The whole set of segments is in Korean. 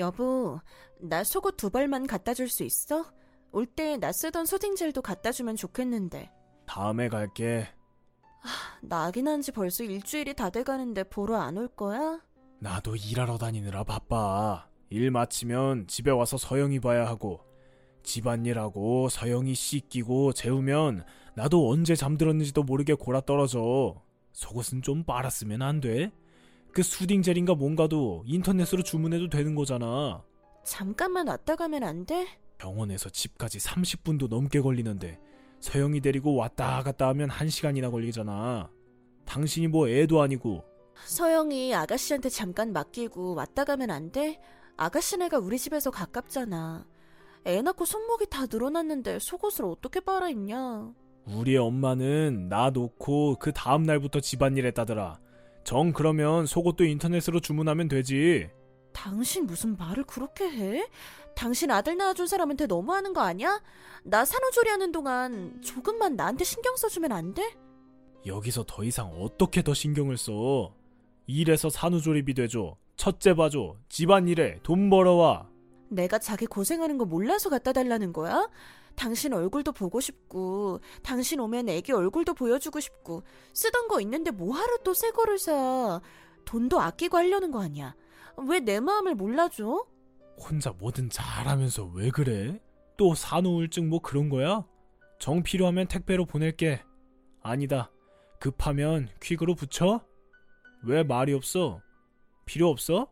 여보, 나 속옷 두 벌만 갖다 줄 수 있어? 올 때 나 쓰던 소딩젤도 갖다 주면 좋겠는데. 다음에 갈게. 낙이 난지 벌써 일주일이 다 돼가는데 보러 안 올 거야? 나도 일하러 다니느라 바빠. 일 마치면 집에 와서 서영이 봐야 하고 집안일하고 서영이 씻기고 재우면 나도 언제 잠들었는지도 모르게 골아 떨어져. 속옷은 좀 빨았으면 안 돼? 그 수딩 젤인가 뭔가도 인터넷으로 주문해도 되는 거잖아. 잠깐만 왔다 가면 안 돼? 병원에서 집까지 30분도 넘게 걸리는데 서영이 데리고 왔다 갔다 하면 1시간이나 걸리잖아. 당신이 뭐 애도 아니고 서영이 아가씨한테 잠깐 맡기고 왔다 가면 안 돼? 아가씨네가 우리 집에서 가깝잖아. 애 낳고 손목이 다 늘어났는데 속옷을 어떻게 빨아입냐? 우리 엄마는 나 놓고 그 다음 날부터 집안일 했다더라. 정 그러면 속옷도 인터넷으로 주문하면 되지. 당신 무슨 말을 그렇게 해? 당신 아들 낳아준 사람한테 너무하는 거 아니야? 나 산후조리하는 동안 조금만 나한테 신경 써주면 안 돼? 여기서 더 이상 어떻게 더 신경을 써? 일해서 산후조리비 되죠. 첫째 봐줘. 집안일에 돈 벌어와. 내가 자기 고생하는 거 몰라서 갖다 달라는 거야? 당신 얼굴도 보고 싶고, 당신 오면 애기 얼굴도 보여주고 싶고, 쓰던 거 있는데 뭐하러 또 새 거를 사? 돈도 아끼고 하려는 거 아니야. 왜 내 마음을 몰라줘? 혼자 뭐든 잘하면서 왜 그래? 또 산후우울증 뭐 그런 거야? 정 필요하면 택배로 보낼게. 아니다. 급하면 퀵으로 붙여? 왜 말이 없어? 필요 없어?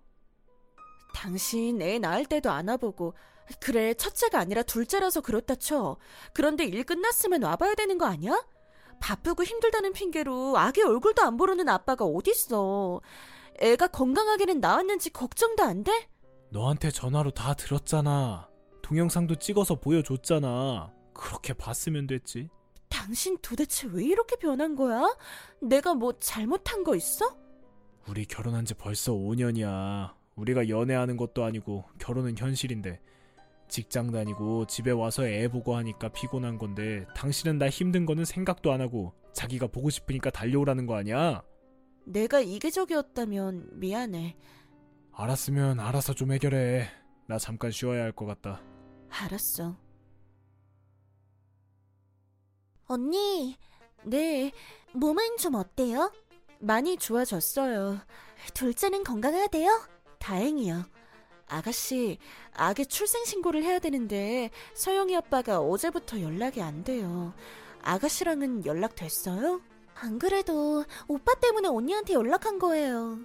당신 애 낳을 때도 안아보고, 그래, 첫째가 아니라 둘째라서 그렇다 쳐. 그런데 일 끝났으면 와봐야 되는 거 아니야? 바쁘고 힘들다는 핑계로 아기 얼굴도 안 보르는 아빠가 어딨어. 애가 건강하게는 나왔는지 걱정도 안 돼? 너한테 전화로 다 들었잖아. 동영상도 찍어서 보여줬잖아. 그렇게 봤으면 됐지. 당신 도대체 왜 이렇게 변한 거야? 내가 뭐 잘못한 거 있어? 우리 결혼한 지 벌써 5년이야. 우리가 연애하는 것도 아니고 결혼은 현실인데 직장 다니고 집에 와서 애 보고 하니까 피곤한 건데 당신은 나 힘든 거는 생각도 안 하고 자기가 보고 싶으니까 달려오라는 거 아니야? 내가 이기적이었다면 미안해. 알았으면 알아서 좀 해결해. 나 잠깐 쉬어야 할 것 같다. 알았어. 언니, 네, 몸은 좀 어때요? 많이 좋아졌어요. 둘째는 건강하대요? 다행이요. 아가씨, 아기 출생신고를 해야 되는데 서영이 아빠가 어제부터 연락이 안 돼요. 아가씨랑은 연락 됐어요? 안 그래도 오빠 때문에 언니한테 연락한 거예요.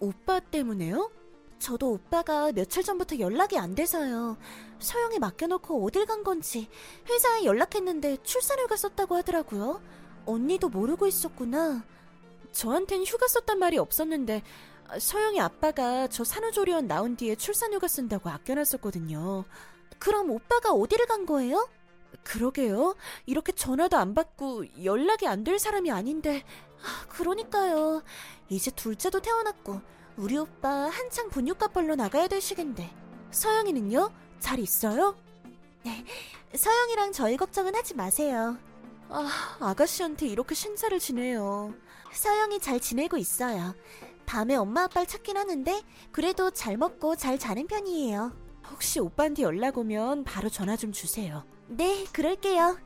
오빠 때문에요? 저도 오빠가 며칠 전부터 연락이 안 돼서요. 서영이 맡겨놓고 어딜 간 건지 회사에 연락했는데 출산휴가 썼다고 하더라고요. 언니도 모르고 있었구나. 저한텐 휴가 썼단 말이 없었는데 서영이 아빠가 저 산후조리원 나온 뒤에 출산휴가 쓴다고 아껴놨었거든요. 그럼 오빠가 어디를 간 거예요? 그러게요. 이렇게 전화도 안 받고 연락이 안 될 사람이 아닌데. 아, 그러니까요. 이제 둘째도 태어났고 우리 오빠 한창 분유값 벌러 나가야 될 시긴데. 서영이는요? 잘 있어요? 네. 서영이랑 저희 걱정은 하지 마세요. 아, 아가씨한테 이렇게 신사를 지내요. 서영이 잘 지내고 있어요. 밤에 엄마 아빠를 찾긴 하는데 그래도 잘 먹고 잘 자는 편이에요. 혹시 오빠한테 연락 오면 바로 전화 좀 주세요. 네, 그럴게요.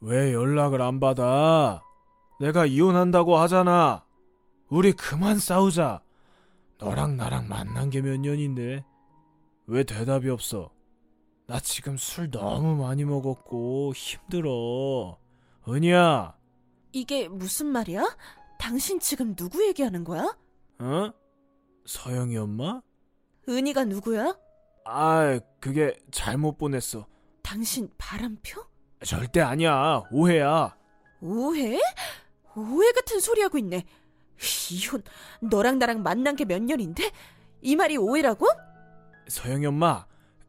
왜 연락을 안 받아? 내가 이혼한다고 하잖아. 우리 그만 싸우자. 너랑 나랑 만난 게 몇 년인데. 왜 대답이 없어? 나 지금 술 너무 많이 먹었고 힘들어. 은희야, 이게 무슨 말이야? 당신 지금 누구 얘기하는 거야? 어? 서영이 엄마? 은희가 누구야? 아, 그게 잘못 보냈어. 당신 바람표? 절대 아니야. 오해야. 오해? 오해 같은 소리 하고 있네. 이혼, 너랑 나랑 만난 게 몇 년인데? 이 말이 오해라고? 서영이 엄마,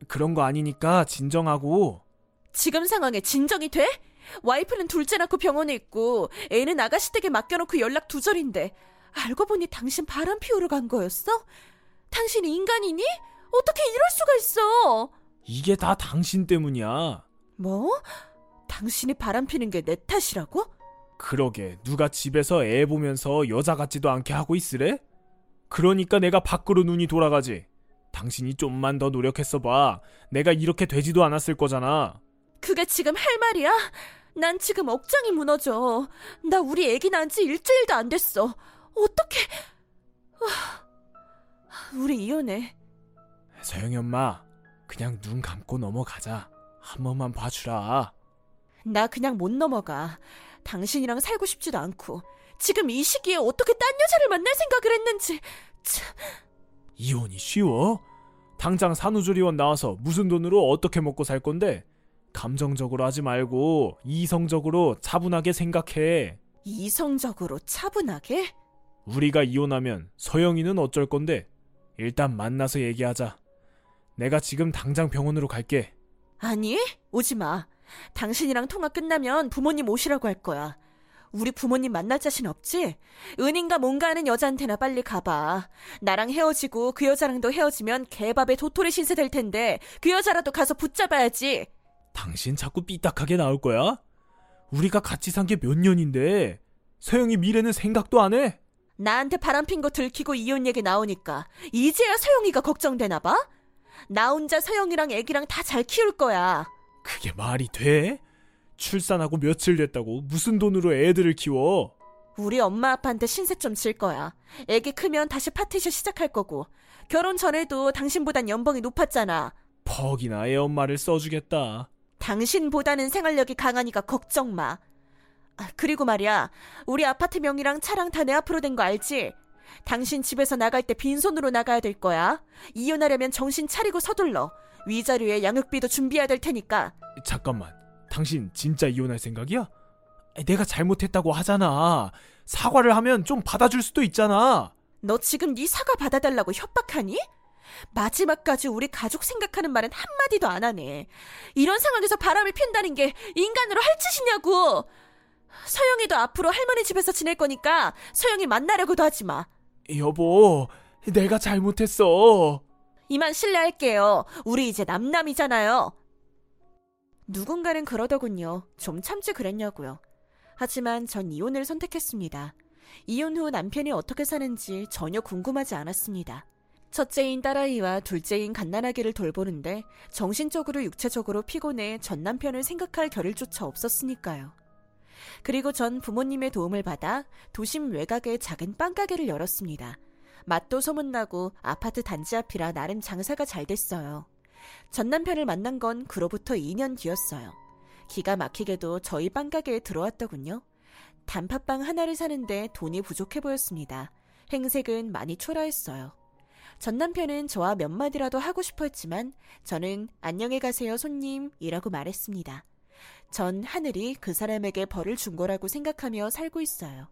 그런 거 아니니까 진정하고. 지금 상황에 진정이 돼? 와이프는 둘째 낳고 병원에 있고 애는 아가씨 댁에 맡겨놓고 연락 두절인데 알고 보니 당신 바람 피우러 간 거였어? 당신 인간이니? 어떻게 이럴 수가 있어? 이게 다 당신 때문이야. 뭐? 당신이 바람 피는 게 내 탓이라고? 그러게, 누가 집에서 애 보면서 여자 같지도 않게 하고 있으래? 그러니까 내가 밖으로 눈이 돌아가지. 당신이 좀만 더 노력했어 봐. 내가 이렇게 되지도 않았을 거잖아. 그게 지금 할 말이야? 난 지금 억장이 무너져. 나 우리 애기 낳은 지 일주일도 안 됐어. 어떻게? 우리 이혼해. 서영이 엄마, 그냥 눈 감고 넘어가자. 한 번만 봐주라. 나 그냥 못 넘어가. 당신이랑 살고 싶지도 않고. 지금 이 시기에 어떻게 딴 여자를 만날 생각을 했는지. 참. 이혼이 쉬워? 당장 산후조리원 나와서 무슨 돈으로 어떻게 먹고 살 건데? 감정적으로 하지 말고 이성적으로 차분하게 생각해. 이성적으로 차분하게? 우리가 이혼하면 서영이는 어쩔 건데? 일단 만나서 얘기하자. 내가 지금 당장 병원으로 갈게. 아니, 오지 마. 당신이랑 통화 끝나면 부모님 오시라고 할 거야. 우리 부모님 만날 자신 없지? 은인가 뭔가 하는 여자한테나 빨리 가봐. 나랑 헤어지고 그 여자랑도 헤어지면 개밥에 도토리 신세 될 텐데 그 여자라도 가서 붙잡아야지. 당신 자꾸 삐딱하게 나올 거야? 우리가 같이 산 게 몇 년인데 서영이 미래는 생각도 안 해? 나한테 바람핀 거 들키고 이혼 얘기 나오니까 이제야 서영이가 걱정되나 봐? 나 혼자 서영이랑 애기랑 다 잘 키울 거야. 그게 말이 돼? 출산하고 며칠 됐다고 무슨 돈으로 애들을 키워? 우리 엄마 아빠한테 신세 좀 질 거야. 애기 크면 다시 파티쇼 시작할 거고. 결혼 전에도 당신보단 연봉이 높았잖아. 퍽이나 애 엄마를 써주겠다. 당신보다는 생활력이 강하니까 걱정 마. 아, 그리고 말이야. 우리 아파트 명이랑 차랑 다 내 앞으로 된 거 알지? 당신 집에서 나갈 때 빈손으로 나가야 될 거야. 이혼하려면 정신 차리고 서둘러. 위자료에 양육비도 준비해야 될 테니까. 잠깐만. 당신 진짜 이혼할 생각이야? 내가 잘못했다고 하잖아. 사과를 하면 좀 받아줄 수도 있잖아. 너 지금 네 사과 받아달라고 협박하니? 마지막까지 우리 가족 생각하는 말은 한마디도 안 하네. 이런 상황에서 바람을 핀다는 게 인간으로 할 짓이냐고! 서영이도 앞으로 할머니 집에서 지낼 거니까 서영이 만나려고도 하지 마. 여보, 내가 잘못했어. 이만 실례할게요. 우리 이제 남남이잖아요. 누군가는 그러더군요. 좀 참지 그랬냐고요. 하지만 전 이혼을 선택했습니다. 이혼 후 남편이 어떻게 사는지 전혀 궁금하지 않았습니다. 첫째인 딸아이와 둘째인 갓난아기를 돌보는데 정신적으로 육체적으로 피곤해 전 남편을 생각할 겨를조차 없었으니까요. 그리고 전 부모님의 도움을 받아 도심 외곽의 작은 빵가게를 열었습니다. 맛도 소문나고 아파트 단지 앞이라 나름 장사가 잘 됐어요. 전 남편을 만난 건 그로부터 2년 뒤였어요. 기가 막히게도 저희 빵가게에 들어왔더군요. 단팥빵 하나를 사는데 돈이 부족해 보였습니다. 행색은 많이 초라했어요. 전 남편은 저와 몇 마디라도 하고 싶어 했지만 저는 안녕히 가세요 손님이라고 말했습니다. 전 하늘이 그 사람에게 벌을 준 거라고 생각하며 살고 있어요.